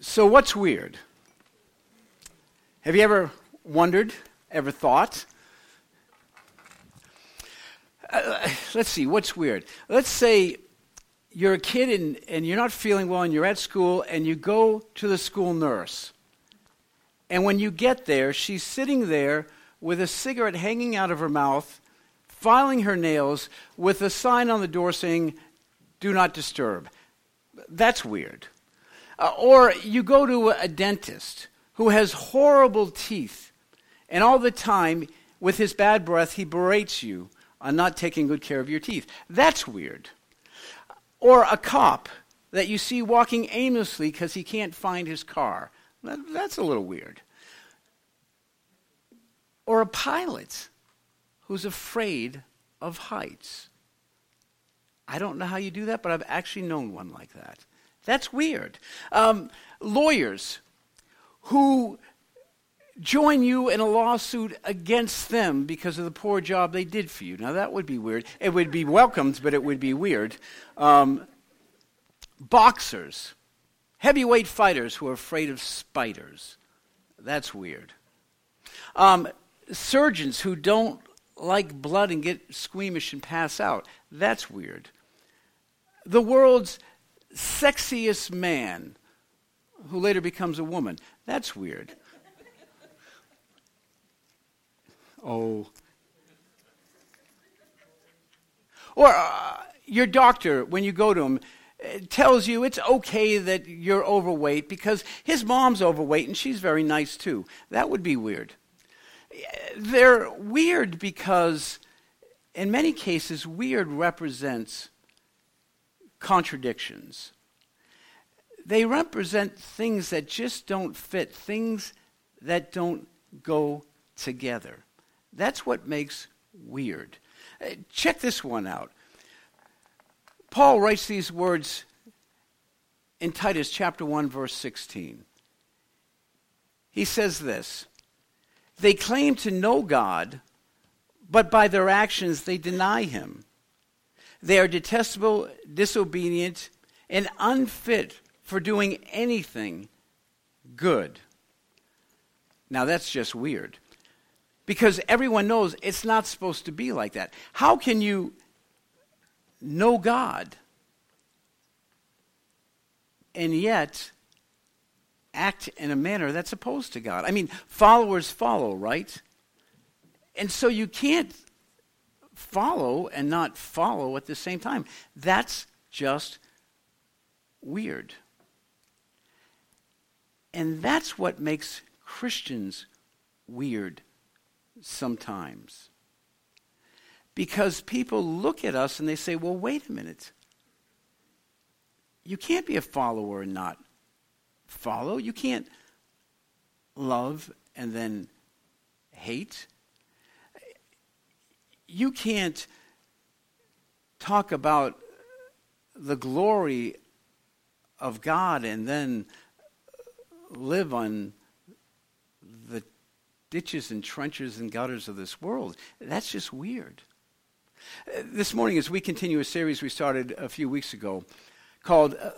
So, what's weird? Have you ever wondered, ever thought? Uh, let's see, what's weird? Let's say you're a kid and, and you're not feeling well and you're at school and you go to the school nurse. And when you get there, she's sitting there with a cigarette hanging out of her mouth, filing her nails, with a sign on the door saying, Do not disturb. That's weird. Uh, or you go to a dentist who has horrible teeth, and all the time, with his bad breath, he berates you on not taking good care of your teeth. That's weird. Or a cop that you see walking aimlessly because he can't find his car. That's a little weird. Or a pilot who's afraid of heights. I don't know how you do that, but I've actually known one like that. That's weird. Um, lawyers who join you in a lawsuit against them because of the poor job they did for you. Now, that would be weird. It would be welcomed, but it would be weird. Um, boxers, heavyweight fighters who are afraid of spiders. That's weird. Um, surgeons who don't like blood and get squeamish and pass out. That's weird. The world's sexiest man who later becomes a woman. That's weird. Oh. Or uh, your doctor, when you go to him, tells you it's okay that you're overweight because his mom's overweight and she's very nice too. That would be weird. They're weird because, in many cases, weird represents contradictions. They represent things that just don't fit, things that don't go together. That's what makes weird. Uh, check this one out. Paul writes these words in Titus chapter 1 verse 16. He says this, they claim to know God, but by their actions they deny him. They are detestable, disobedient, and unfit for doing anything good. Now, that's just weird. Because everyone knows it's not supposed to be like that. How can you know God and yet act in a manner that's opposed to God? I mean, followers follow, right? And so you can't follow and not follow at the same time. That's just weird. And that's what makes Christians weird sometimes. Because people look at us and they say, well, wait a minute. You can't be a follower and not follow. You can't love and then hate you can't talk about the glory of God and then live on the ditches and trenches and gutters of this world. That's just weird. This morning, as we continue a series we started a few weeks ago called uh,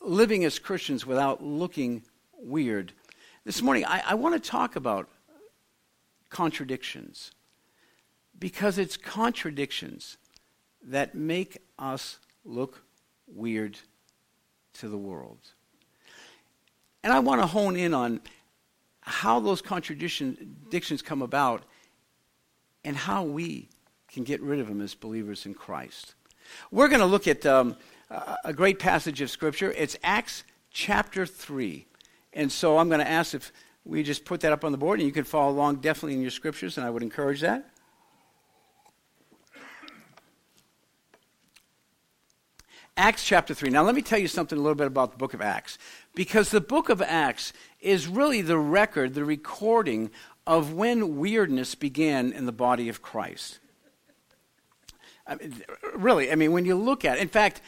Living as Christians Without Looking Weird, this morning I, I want to talk about contradictions because it's contradictions that make us look weird to the world. And I want to hone in on how those contradictions come about and how we can get rid of them as believers in Christ. We're going to look at um, a great passage of Scripture. It's Acts chapter 3. And so I'm going to ask if we just put that up on the board, and you can follow along definitely in your Scriptures, and I would encourage that. Acts chapter 3. Now, let me tell you something a little bit about the book of Acts. Because the book of Acts is really the record, the recording of when weirdness began in the body of Christ. I mean, really, I mean, when you look at it, in fact,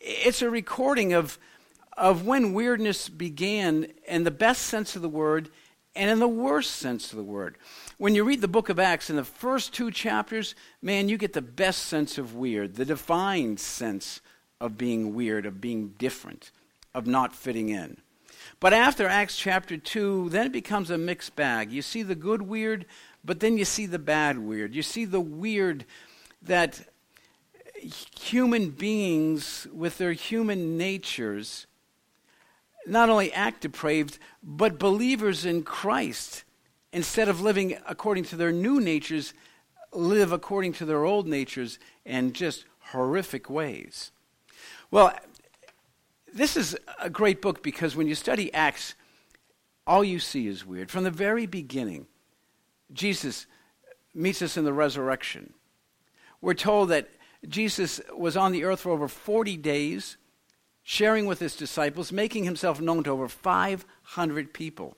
it's a recording of, of when weirdness began in the best sense of the word and in the worst sense of the word. When you read the book of Acts, in the first two chapters, man, you get the best sense of weird, the defined sense of being weird, of being different, of not fitting in. But after Acts chapter 2, then it becomes a mixed bag. You see the good weird, but then you see the bad weird. You see the weird that human beings, with their human natures, not only act depraved, but believers in Christ, instead of living according to their new natures, live according to their old natures in just horrific ways. Well, this is a great book because when you study Acts, all you see is weird. From the very beginning, Jesus meets us in the resurrection. We're told that Jesus was on the earth for over 40 days, sharing with his disciples, making himself known to over 500 people.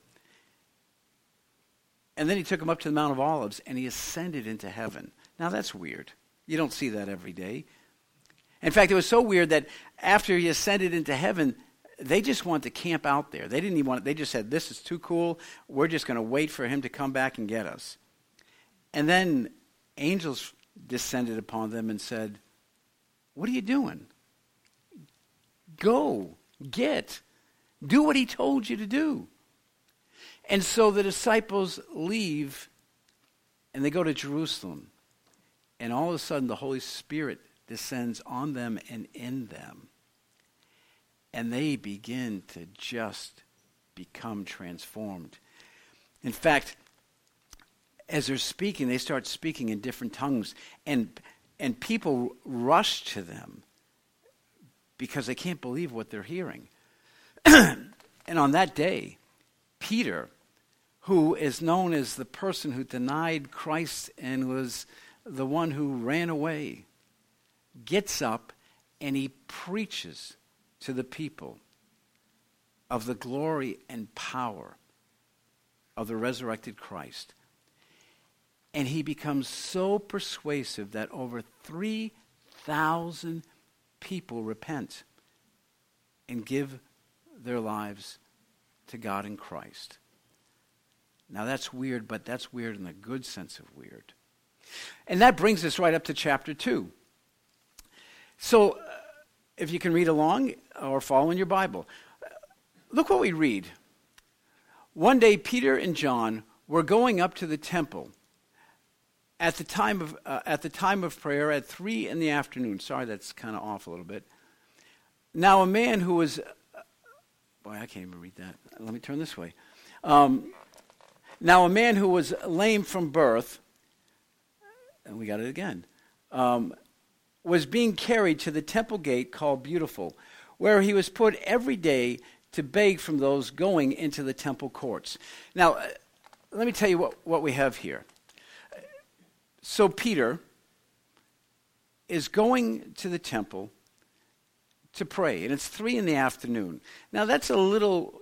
And then he took them up to the Mount of Olives and he ascended into heaven. Now that's weird. You don't see that every day. In fact, it was so weird that after he ascended into heaven, they just wanted to camp out there. They didn't even want. They just said, "This is too cool. We're just going to wait for him to come back and get us." And then angels descended upon them and said, "What are you doing? Go, get, do what he told you to do." And so the disciples leave, and they go to Jerusalem, and all of a sudden the Holy Spirit descends on them and in them. And they begin to just become transformed. In fact, as they're speaking, they start speaking in different tongues, and, and people rush to them because they can't believe what they're hearing. and on that day, Peter, who is known as the person who denied Christ and was the one who ran away, gets up and he preaches to the people of the glory and power of the resurrected Christ. And he becomes so persuasive that over 3,000 people repent and give their lives to God in Christ. Now that's weird, but that's weird in the good sense of weird. And that brings us right up to chapter 2. So, uh, if you can read along or follow in your Bible, look what we read. One day, Peter and John were going up to the temple at the time of, uh, at the time of prayer at 3 in the afternoon. Sorry, that's kind of off a little bit. Now, a man who was, uh, boy, I can't even read that. Let me turn this way. Um, now, a man who was lame from birth, and we got it again, um, was being carried to the temple gate called Beautiful, where he was put every day to beg from those going into the temple courts. Now, uh, let me tell you what, what we have here. So, Peter is going to the temple to pray, and it's three in the afternoon. Now, that's a little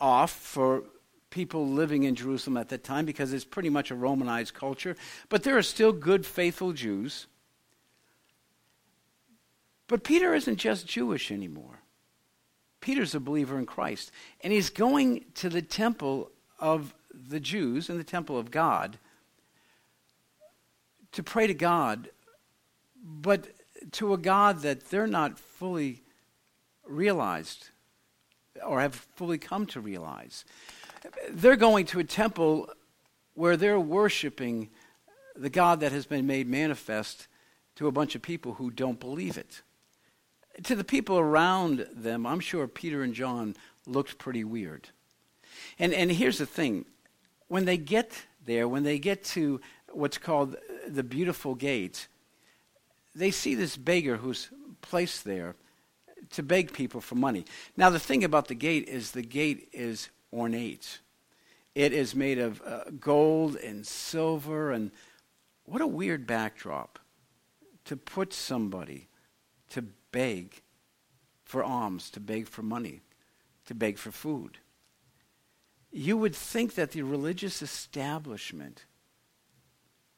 off for people living in Jerusalem at that time because it's pretty much a Romanized culture, but there are still good, faithful Jews but Peter isn't just Jewish anymore. Peter's a believer in Christ. And he's going to the temple of the Jews and the temple of God to pray to God, but to a God that they're not fully realized or have fully come to realize. They're going to a temple where they're worshiping the God that has been made manifest to a bunch of people who don't believe it to the people around them, I'm sure Peter and John looked pretty weird. And, and here's the thing when they get there, when they get to what's called the beautiful gate, they see this beggar who's placed there to beg people for money. Now, the thing about the gate is the gate is ornate. It is made of uh, gold and silver, and what a weird backdrop to put somebody to beg for alms, to beg for money, to beg for food. You would think that the religious establishment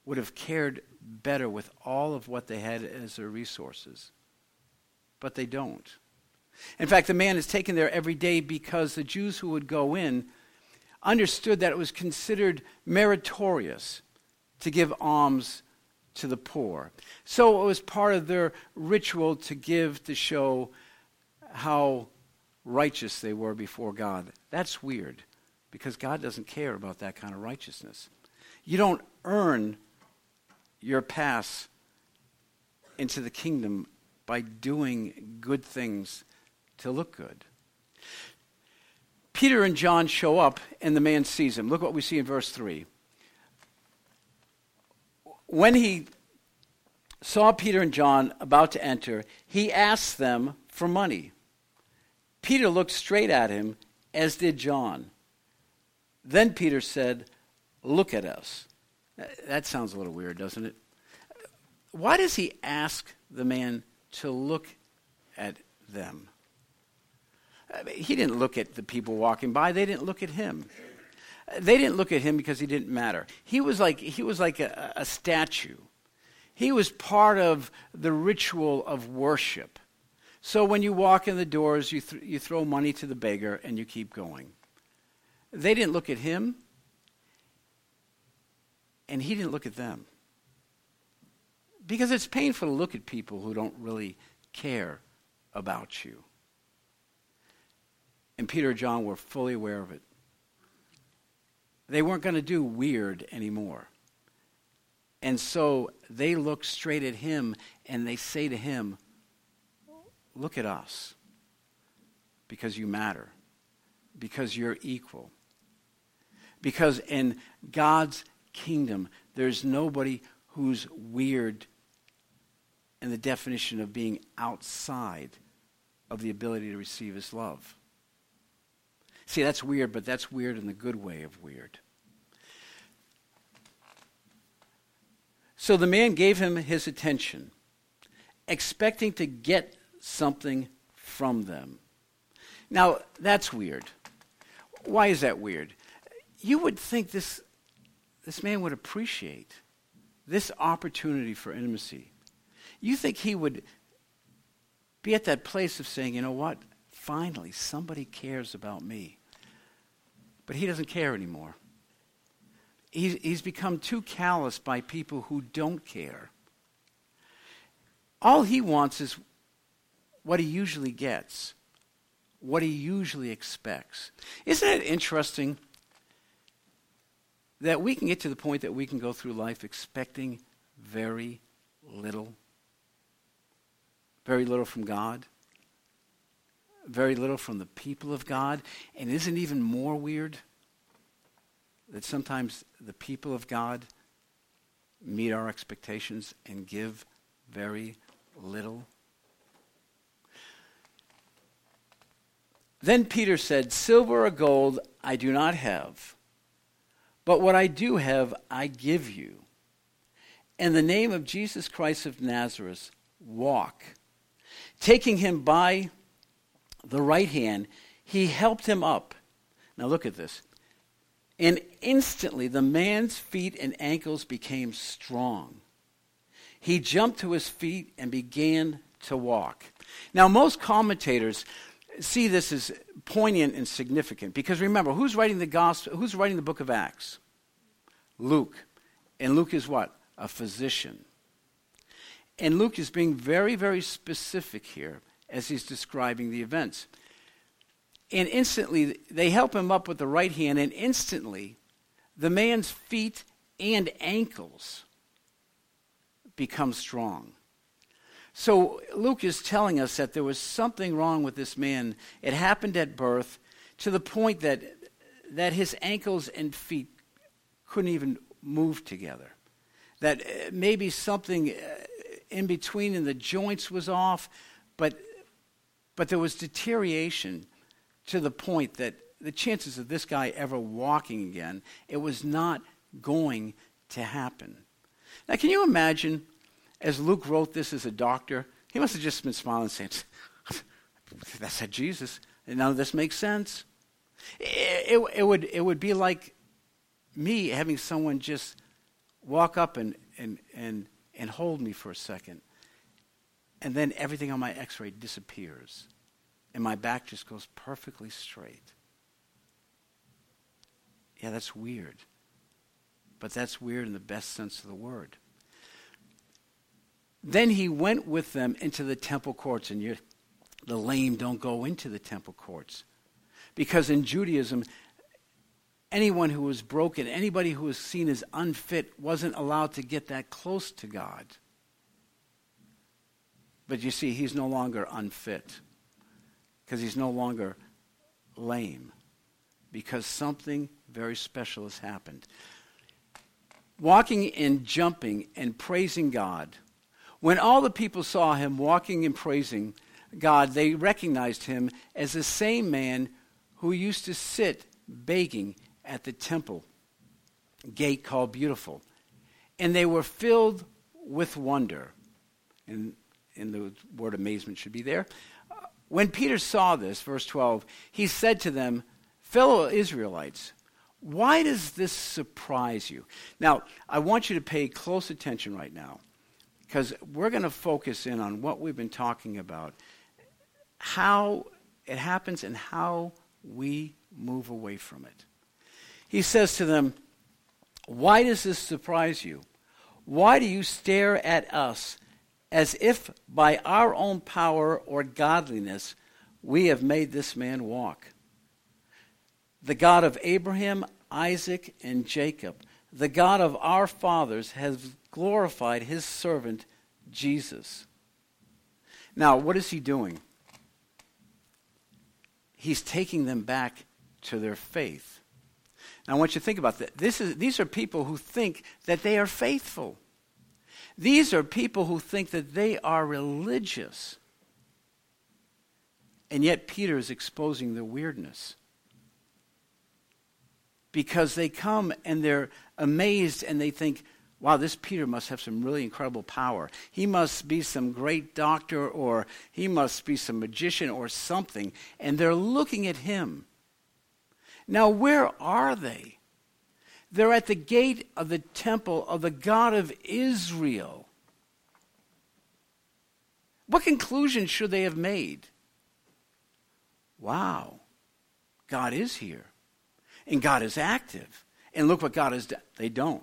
would have cared better with all of what they had as their resources. But they don't. In fact, the man is taken there every day because the Jews who would go in understood that it was considered meritorious to give alms to the poor. So it was part of their ritual to give to show how righteous they were before God. That's weird because God doesn't care about that kind of righteousness. You don't earn your pass into the kingdom by doing good things to look good. Peter and John show up, and the man sees him. Look what we see in verse 3. When he saw Peter and John about to enter, he asked them for money. Peter looked straight at him, as did John. Then Peter said, Look at us. That sounds a little weird, doesn't it? Why does he ask the man to look at them? he didn't look at the people walking by, they didn't look at him. They didn't look at him because he didn't matter. He was like, he was like a, a statue. He was part of the ritual of worship. So when you walk in the doors, you, th- you throw money to the beggar and you keep going. They didn't look at him, and he didn't look at them. Because it's painful to look at people who don't really care about you. And Peter and John were fully aware of it. They weren't going to do weird anymore. And so they look straight at him and they say to him, Look at us. Because you matter. Because you're equal. Because in God's kingdom, there's nobody who's weird in the definition of being outside of the ability to receive his love. See, that's weird, but that's weird in the good way of weird. So the man gave him his attention, expecting to get something from them. Now, that's weird. Why is that weird? You would think this, this man would appreciate this opportunity for intimacy. You think he would be at that place of saying, you know what? Finally, somebody cares about me. But he doesn't care anymore. He's, he's become too callous by people who don't care. All he wants is what he usually gets, what he usually expects. Isn't it interesting that we can get to the point that we can go through life expecting very little? Very little from God, very little from the people of God, and isn't even more weird that sometimes the people of God meet our expectations and give very little? Then Peter said, Silver or gold I do not have, but what I do have I give you. In the name of Jesus Christ of Nazareth, walk. Taking him by the right hand, he helped him up. Now look at this. And instantly the man's feet and ankles became strong. He jumped to his feet and began to walk. Now, most commentators see this as poignant and significant because remember, who's writing the gospel? Who's writing the book of Acts? Luke. And Luke is what? A physician. And Luke is being very, very specific here as he's describing the events. And instantly, they help him up with the right hand, and instantly, the man's feet and ankles become strong. So Luke is telling us that there was something wrong with this man. It happened at birth to the point that, that his ankles and feet couldn't even move together. That uh, maybe something uh, in between in the joints was off, but, but there was deterioration to the point that the chances of this guy ever walking again, it was not going to happen. Now, can you imagine as Luke wrote this as a doctor, he must have just been smiling and saying, That said Jesus. And none of this makes sense. It, it, it, would, it would be like me having someone just walk up and, and, and, and hold me for a second. And then everything on my x ray disappears. And my back just goes perfectly straight. Yeah, that's weird. But that's weird in the best sense of the word. Then he went with them into the temple courts. And the lame don't go into the temple courts. Because in Judaism, anyone who was broken, anybody who was seen as unfit, wasn't allowed to get that close to God. But you see, he's no longer unfit because he's no longer lame because something very special has happened. Walking and jumping and praising God. When all the people saw him walking and praising God, they recognized him as the same man who used to sit begging at the temple gate called Beautiful. And they were filled with wonder. And, and the word amazement should be there. Uh, when Peter saw this, verse 12, he said to them, Fellow Israelites, why does this surprise you? Now, I want you to pay close attention right now because we're going to focus in on what we've been talking about, how it happens, and how we move away from it. He says to them, Why does this surprise you? Why do you stare at us as if by our own power or godliness we have made this man walk. The God of Abraham, Isaac, and Jacob, the God of our fathers, has glorified his servant Jesus. Now, what is he doing? He's taking them back to their faith. Now, I want you to think about that. This is, these are people who think that they are faithful. These are people who think that they are religious. And yet, Peter is exposing their weirdness. Because they come and they're amazed and they think, wow, this Peter must have some really incredible power. He must be some great doctor or he must be some magician or something. And they're looking at him. Now, where are they? They're at the gate of the temple of the God of Israel. What conclusion should they have made? Wow, God is here. And God is active. And look what God has done. They don't.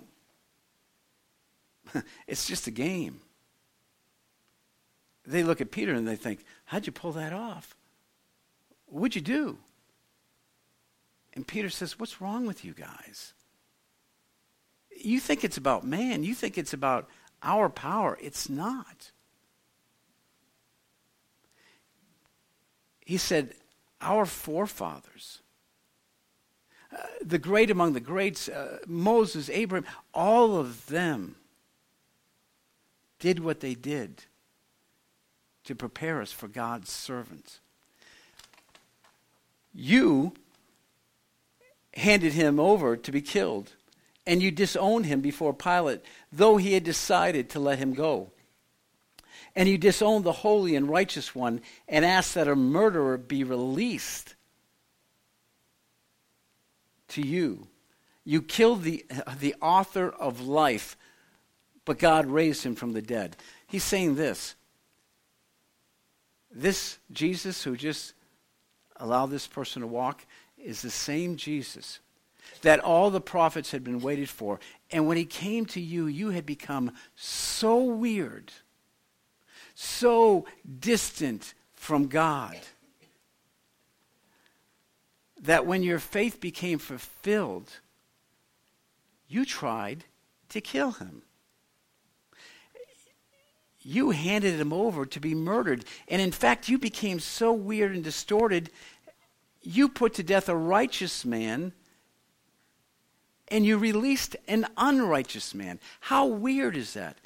it's just a game. They look at Peter and they think, How'd you pull that off? What'd you do? And Peter says, What's wrong with you guys? You think it's about man. You think it's about our power. It's not. He said, Our forefathers, uh, the great among the greats, uh, Moses, Abraham, all of them did what they did to prepare us for God's servants. You handed him over to be killed and you disowned him before Pilate, though he had decided to let him go. And you disowned the holy and righteous one and asked that a murderer be released to you. You killed the, the author of life, but God raised him from the dead. He's saying this. This Jesus who just allowed this person to walk is the same Jesus that all the prophets had been waited for. And when he came to you, you had become so weird, so distant from God, that when your faith became fulfilled, you tried to kill him. You handed him over to be murdered. And in fact, you became so weird and distorted, you put to death a righteous man and you released an unrighteous man. How weird is that?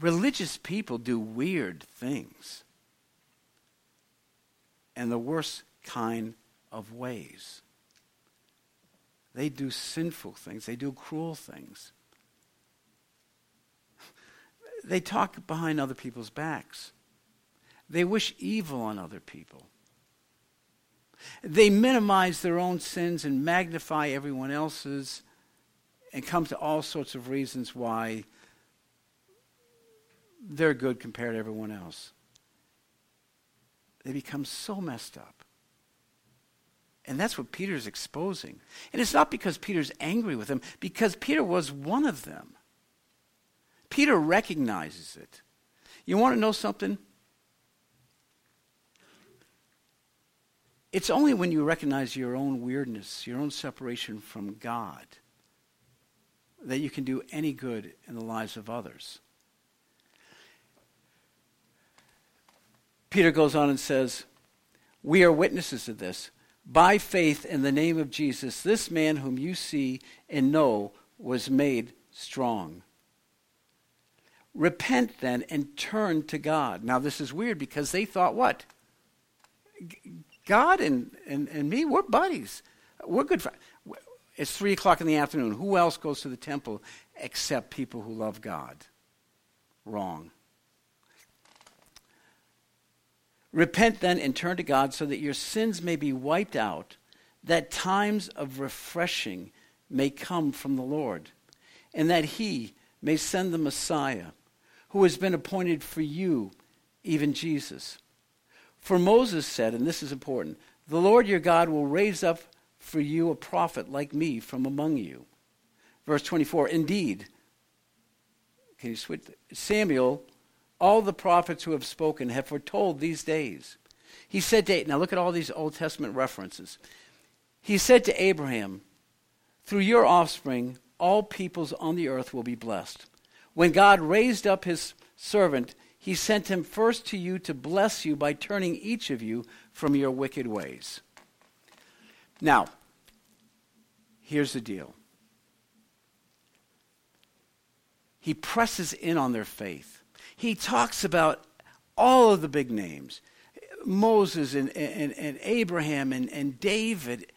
Religious people do weird things. And the worst kind of ways. They do sinful things, they do cruel things. They talk behind other people's backs. They wish evil on other people. They minimize their own sins and magnify everyone else's and come to all sorts of reasons why they're good compared to everyone else. They become so messed up. And that's what Peter's exposing. And it's not because Peter's angry with them, because Peter was one of them. Peter recognizes it. You want to know something? It's only when you recognize your own weirdness, your own separation from God, that you can do any good in the lives of others. Peter goes on and says, We are witnesses of this. By faith in the name of Jesus, this man whom you see and know was made strong. Repent then and turn to God. Now, this is weird because they thought what? God and, and, and me, we're buddies. We're good friends. It's 3 o'clock in the afternoon. Who else goes to the temple except people who love God? Wrong. Repent then and turn to God so that your sins may be wiped out, that times of refreshing may come from the Lord, and that He may send the Messiah, who has been appointed for you, even Jesus. For Moses said, and this is important, the Lord your God will raise up for you a prophet like me from among you. Verse 24, indeed, can you switch? Samuel, all the prophets who have spoken have foretold these days. He said to, now look at all these Old Testament references. He said to Abraham, through your offspring, all peoples on the earth will be blessed. When God raised up his servant, he sent him first to you to bless you by turning each of you from your wicked ways. Now, here's the deal. He presses in on their faith. He talks about all of the big names Moses and, and, and Abraham and, and David,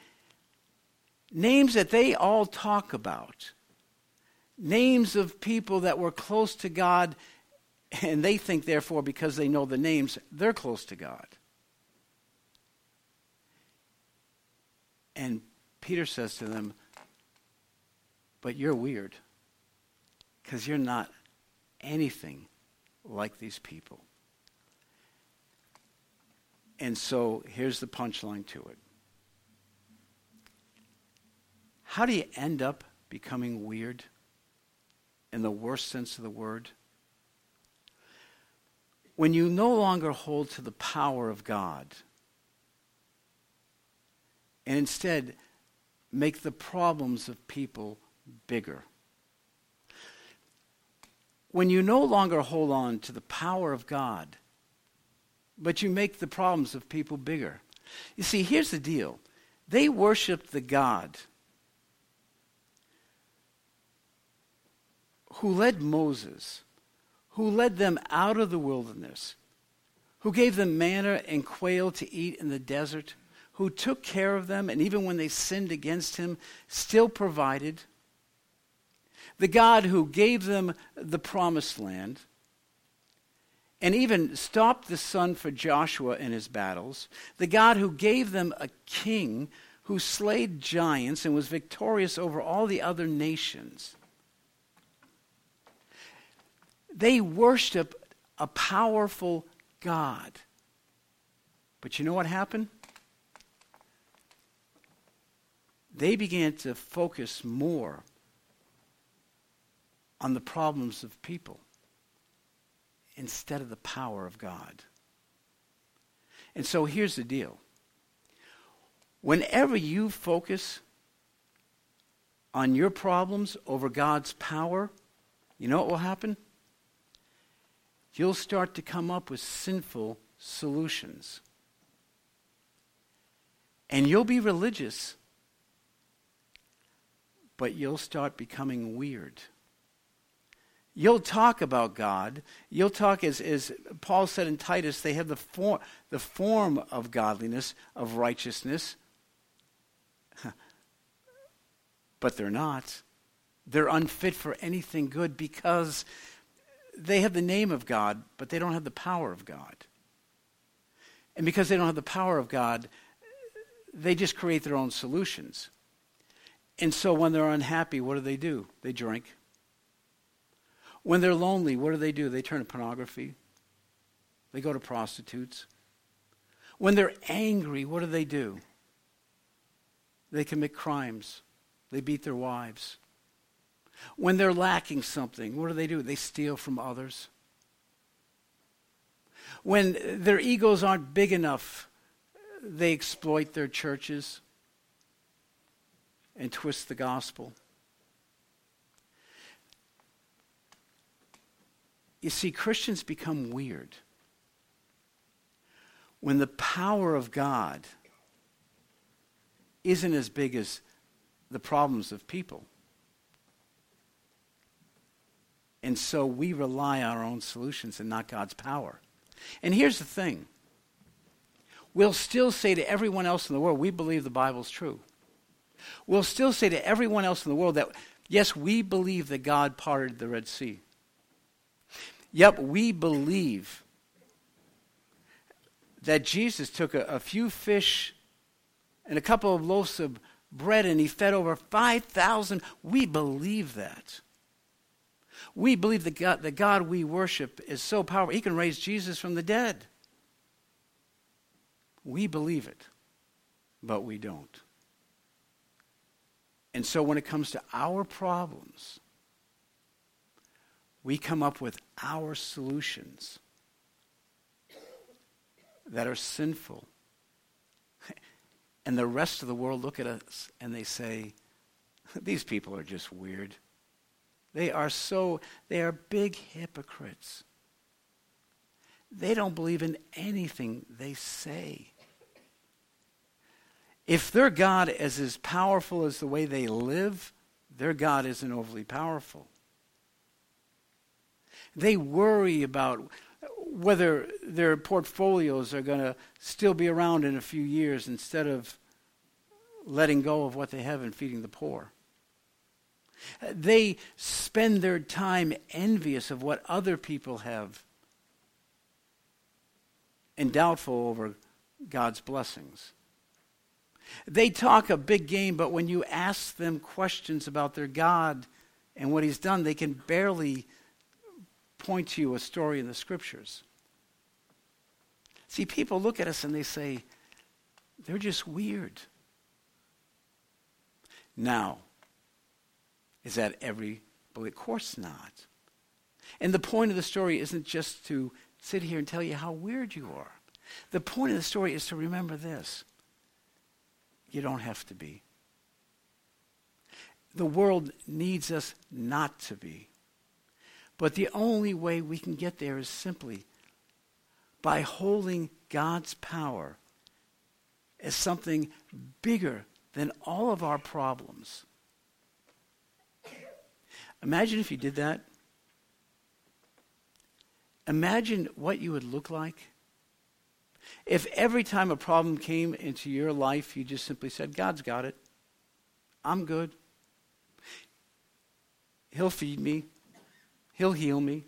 names that they all talk about, names of people that were close to God and they think, therefore, because they know the names, they're close to God. And Peter says to them, But you're weird because you're not anything like these people. And so here's the punchline to it. How do you end up becoming weird in the worst sense of the word? When you no longer hold to the power of God and instead make the problems of people bigger. When you no longer hold on to the power of God, but you make the problems of people bigger. You see, here's the deal they worshiped the God who led Moses who led them out of the wilderness, who gave them manna and quail to eat in the desert, who took care of them, and even when they sinned against him, still provided. The God who gave them the promised land, and even stopped the sun for Joshua in his battles. The God who gave them a king who slayed giants and was victorious over all the other nations. They worship a powerful God. But you know what happened? They began to focus more on the problems of people instead of the power of God. And so here's the deal. Whenever you focus on your problems over God's power, you know what will happen? You'll start to come up with sinful solutions. And you'll be religious, but you'll start becoming weird. You'll talk about God. You'll talk, as, as Paul said in Titus, they have the, for, the form of godliness, of righteousness, but they're not. They're unfit for anything good because they have the name of God, but they don't have the power of God. And because they don't have the power of God, they just create their own solutions. And so when they're unhappy, what do they do? They drink. When they're lonely, what do they do? They turn to pornography. They go to prostitutes. When they're angry, what do they do? They commit crimes. They beat their wives. When they're lacking something, what do they do? They steal from others. When their egos aren't big enough, they exploit their churches and twist the gospel. You see, Christians become weird when the power of God isn't as big as the problems of people. And so we rely on our own solutions and not God's power. And here's the thing we'll still say to everyone else in the world, we believe the Bible's true. We'll still say to everyone else in the world that, yes, we believe that God parted the Red Sea. Yep, we believe that Jesus took a, a few fish and a couple of loaves of bread and he fed over 5,000. We believe that. We believe that God, the God we worship is so powerful, he can raise Jesus from the dead. We believe it, but we don't. And so when it comes to our problems, we come up with our solutions that are sinful. And the rest of the world look at us and they say, these people are just weird. They are so, they are big hypocrites. They don't believe in anything they say. If their God is as powerful as the way they live, their God isn't overly powerful. They worry about whether their portfolios are going to still be around in a few years instead of letting go of what they have and feeding the poor. They spend their time envious of what other people have and doubtful over God's blessings. They talk a big game, but when you ask them questions about their God and what He's done, they can barely point to you a story in the scriptures. See, people look at us and they say, they're just weird. Now, is that every Well, Of course not. And the point of the story isn't just to sit here and tell you how weird you are. The point of the story is to remember this you don't have to be. The world needs us not to be. But the only way we can get there is simply by holding God's power as something bigger than all of our problems. Imagine if you did that. Imagine what you would look like if every time a problem came into your life, you just simply said, God's got it. I'm good. He'll feed me. He'll heal me.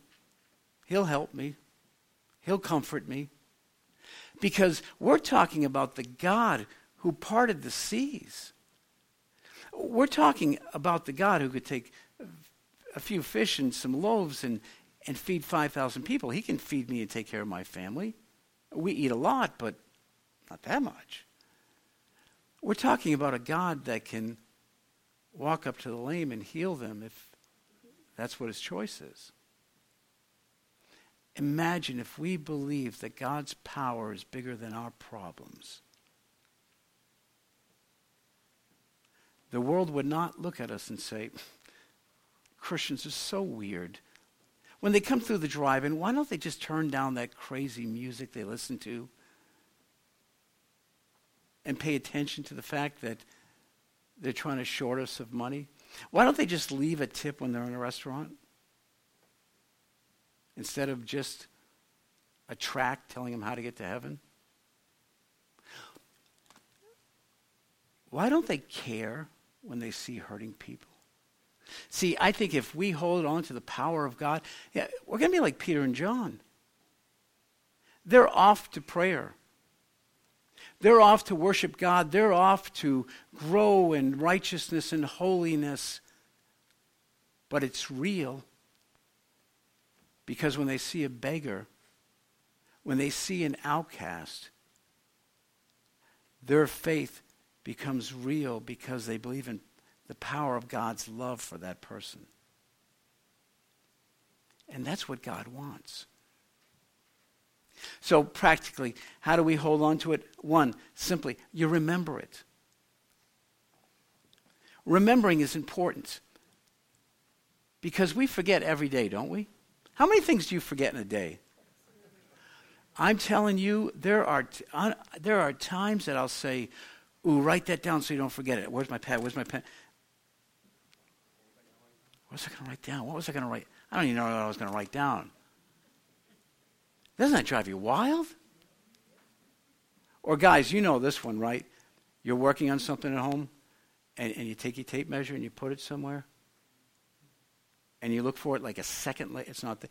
He'll help me. He'll comfort me. Because we're talking about the God who parted the seas. We're talking about the God who could take a few fish and some loaves and, and feed 5,000 people. He can feed me and take care of my family. We eat a lot, but not that much. We're talking about a God that can walk up to the lame and heal them if that's what his choice is. Imagine if we believe that God's power is bigger than our problems. The world would not look at us and say, Christians are so weird. When they come through the drive in, why don't they just turn down that crazy music they listen to and pay attention to the fact that they're trying to short us of money? Why don't they just leave a tip when they're in a restaurant? Instead of just a track telling them how to get to heaven? Why don't they care when they see hurting people? See, I think if we hold on to the power of God, yeah, we're going to be like Peter and John. They're off to prayer. They're off to worship God. They're off to grow in righteousness and holiness. But it's real. Because when they see a beggar, when they see an outcast, their faith becomes real because they believe in the power of God's love for that person. And that's what God wants. So, practically, how do we hold on to it? One, simply, you remember it. Remembering is important because we forget every day, don't we? How many things do you forget in a day? I'm telling you, there are, t- uh, there are times that I'll say, Ooh, write that down so you don't forget it. Where's my pad? Where's my pen? Was I going to write down? What was I going to write? I don't even know what I was going to write down. Doesn't that drive you wild? Or, guys, you know this one, right? You're working on something at home, and, and you take your tape measure and you put it somewhere, and you look for it like a second later. It's not there.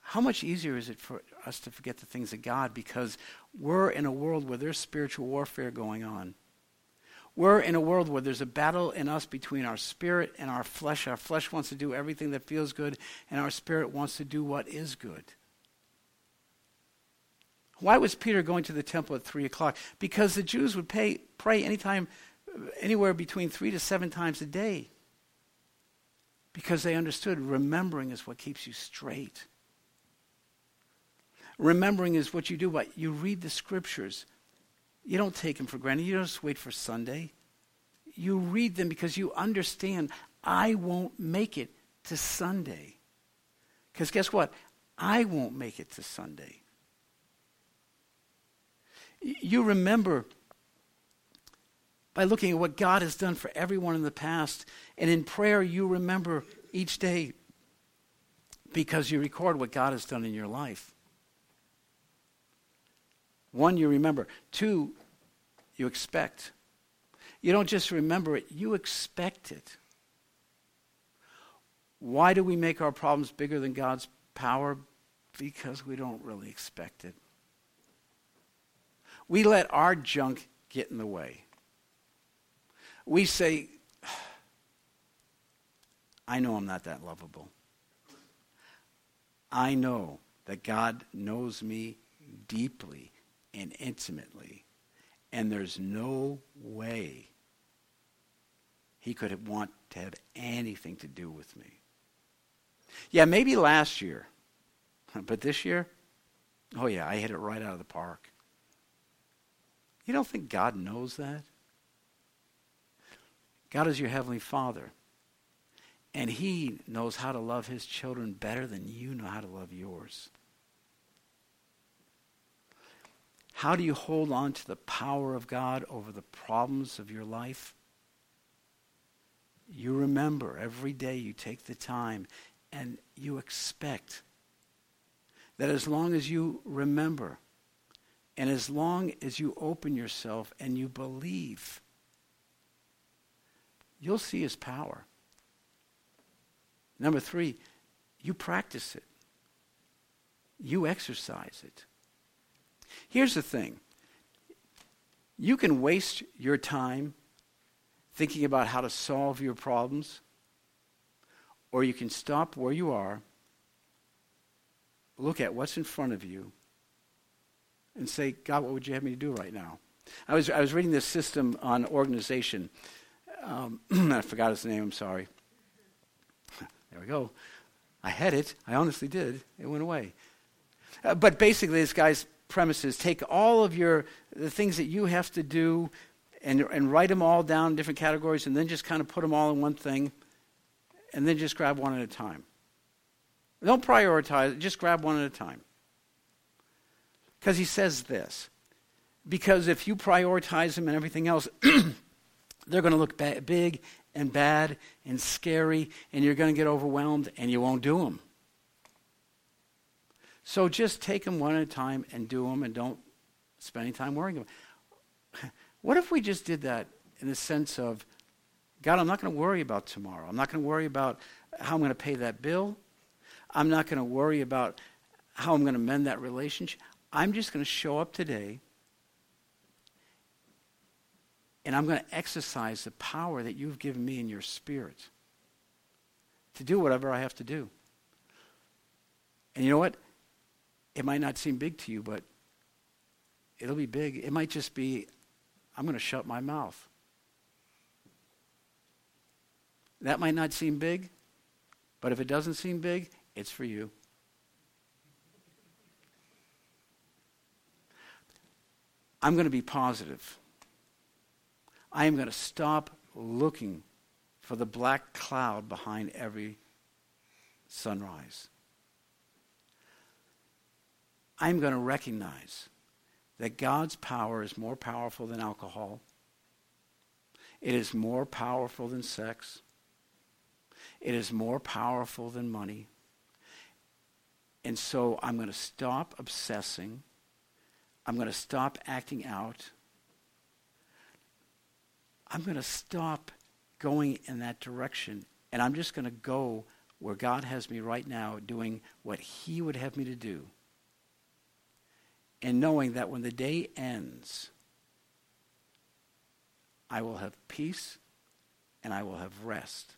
How much easier is it for us to forget the things of God because we're in a world where there's spiritual warfare going on? We're in a world where there's a battle in us between our spirit and our flesh. Our flesh wants to do everything that feels good, and our spirit wants to do what is good. Why was Peter going to the temple at 3 o'clock? Because the Jews would pay, pray anytime, anywhere between three to seven times a day. Because they understood remembering is what keeps you straight. Remembering is what you do. What you read the scriptures you don't take them for granted. You don't just wait for Sunday. You read them because you understand I won't make it to Sunday. Because guess what? I won't make it to Sunday. You remember by looking at what God has done for everyone in the past. And in prayer, you remember each day because you record what God has done in your life. One, you remember. Two, you expect. You don't just remember it, you expect it. Why do we make our problems bigger than God's power? Because we don't really expect it. We let our junk get in the way. We say, I know I'm not that lovable. I know that God knows me deeply and intimately. And there's no way he could want to have anything to do with me. Yeah, maybe last year, but this year, oh yeah, I hit it right out of the park. You don't think God knows that? God is your heavenly Father. And he knows how to love his children better than you know how to love yours. How do you hold on to the power of God over the problems of your life? You remember every day you take the time and you expect that as long as you remember and as long as you open yourself and you believe, you'll see his power. Number three, you practice it. You exercise it. Here's the thing you can waste your time thinking about how to solve your problems, or you can stop where you are, look at what's in front of you, and say, God, what would you have me to do right now? I was, I was reading this system on organization. Um, I forgot his name, I'm sorry. There we go. I had it. I honestly did. It went away. Uh, but basically, this guy's premises. Take all of your the things that you have to do and, and write them all down in different categories and then just kind of put them all in one thing and then just grab one at a time. Don't prioritize, just grab one at a time. Because he says this. Because if you prioritize them and everything else, they're going to look ba- big and bad and scary, and you're going to get overwhelmed and you won't do them. So just take them one at a time and do them and don't spend any time worrying about them. What if we just did that in the sense of, God, I'm not going to worry about tomorrow. I'm not going to worry about how I'm going to pay that bill. I'm not going to worry about how I'm going to mend that relationship. I'm just going to show up today and I'm going to exercise the power that you've given me in your spirit to do whatever I have to do. And you know what? It might not seem big to you, but it'll be big. It might just be, I'm going to shut my mouth. That might not seem big, but if it doesn't seem big, it's for you. I'm going to be positive. I am going to stop looking for the black cloud behind every sunrise. I'm going to recognize that God's power is more powerful than alcohol. It is more powerful than sex. It is more powerful than money. And so I'm going to stop obsessing. I'm going to stop acting out. I'm going to stop going in that direction. And I'm just going to go where God has me right now doing what He would have me to do. And knowing that when the day ends, I will have peace and I will have rest.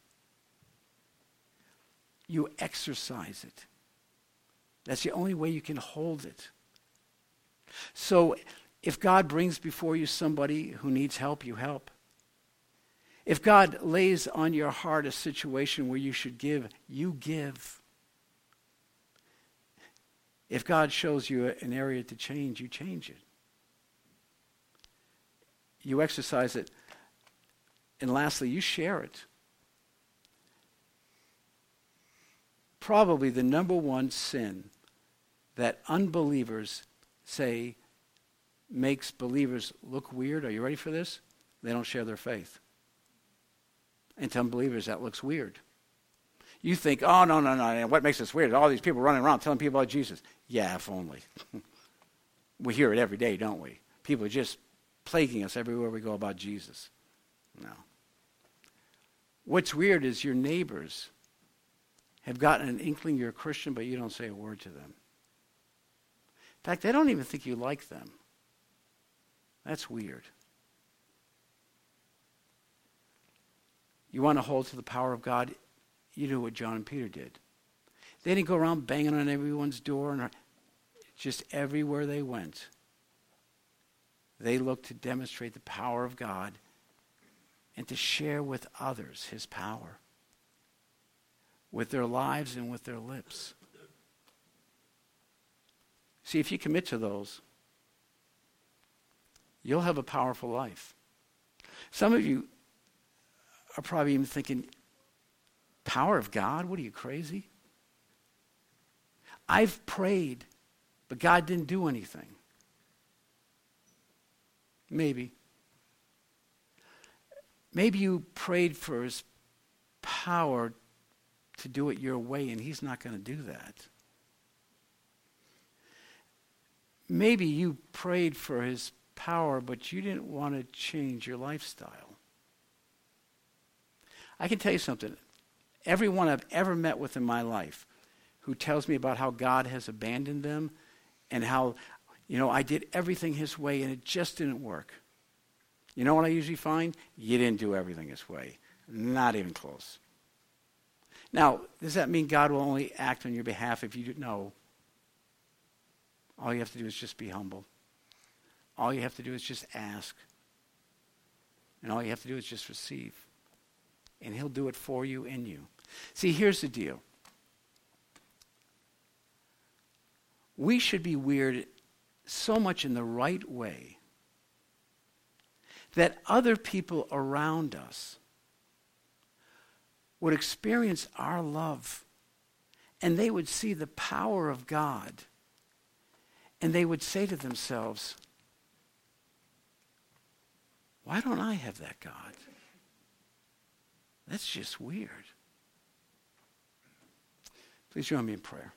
You exercise it. That's the only way you can hold it. So if God brings before you somebody who needs help, you help. If God lays on your heart a situation where you should give, you give. If God shows you an area to change, you change it. You exercise it. And lastly, you share it. Probably the number one sin that unbelievers say makes believers look weird. Are you ready for this? They don't share their faith. And to unbelievers, that looks weird. You think, oh, no, no, no. and What makes this weird? All these people running around telling people about Jesus. Yeah, if only. we hear it every day, don't we? People are just plaguing us everywhere we go about Jesus. No. What's weird is your neighbors have gotten an inkling you're a Christian, but you don't say a word to them. In fact, they don't even think you like them. That's weird. You want to hold to the power of God? You do what John and Peter did. They didn't go around banging on everyone's door, and just everywhere they went, they looked to demonstrate the power of God and to share with others his power with their lives and with their lips. See, if you commit to those, you'll have a powerful life. Some of you are probably even thinking, power of God? What are you, crazy? I've prayed, but God didn't do anything. Maybe. Maybe you prayed for his power to do it your way, and he's not going to do that. Maybe you prayed for his power, but you didn't want to change your lifestyle. I can tell you something. Everyone I've ever met with in my life who tells me about how God has abandoned them and how, you know, I did everything His way and it just didn't work. You know what I usually find? You didn't do everything His way. Not even close. Now, does that mean God will only act on your behalf if you do? No. All you have to do is just be humble. All you have to do is just ask. And all you have to do is just receive and He'll do it for you in you. See, here's the deal. We should be weird so much in the right way that other people around us would experience our love and they would see the power of God and they would say to themselves, Why don't I have that God? That's just weird. Please join me in prayer.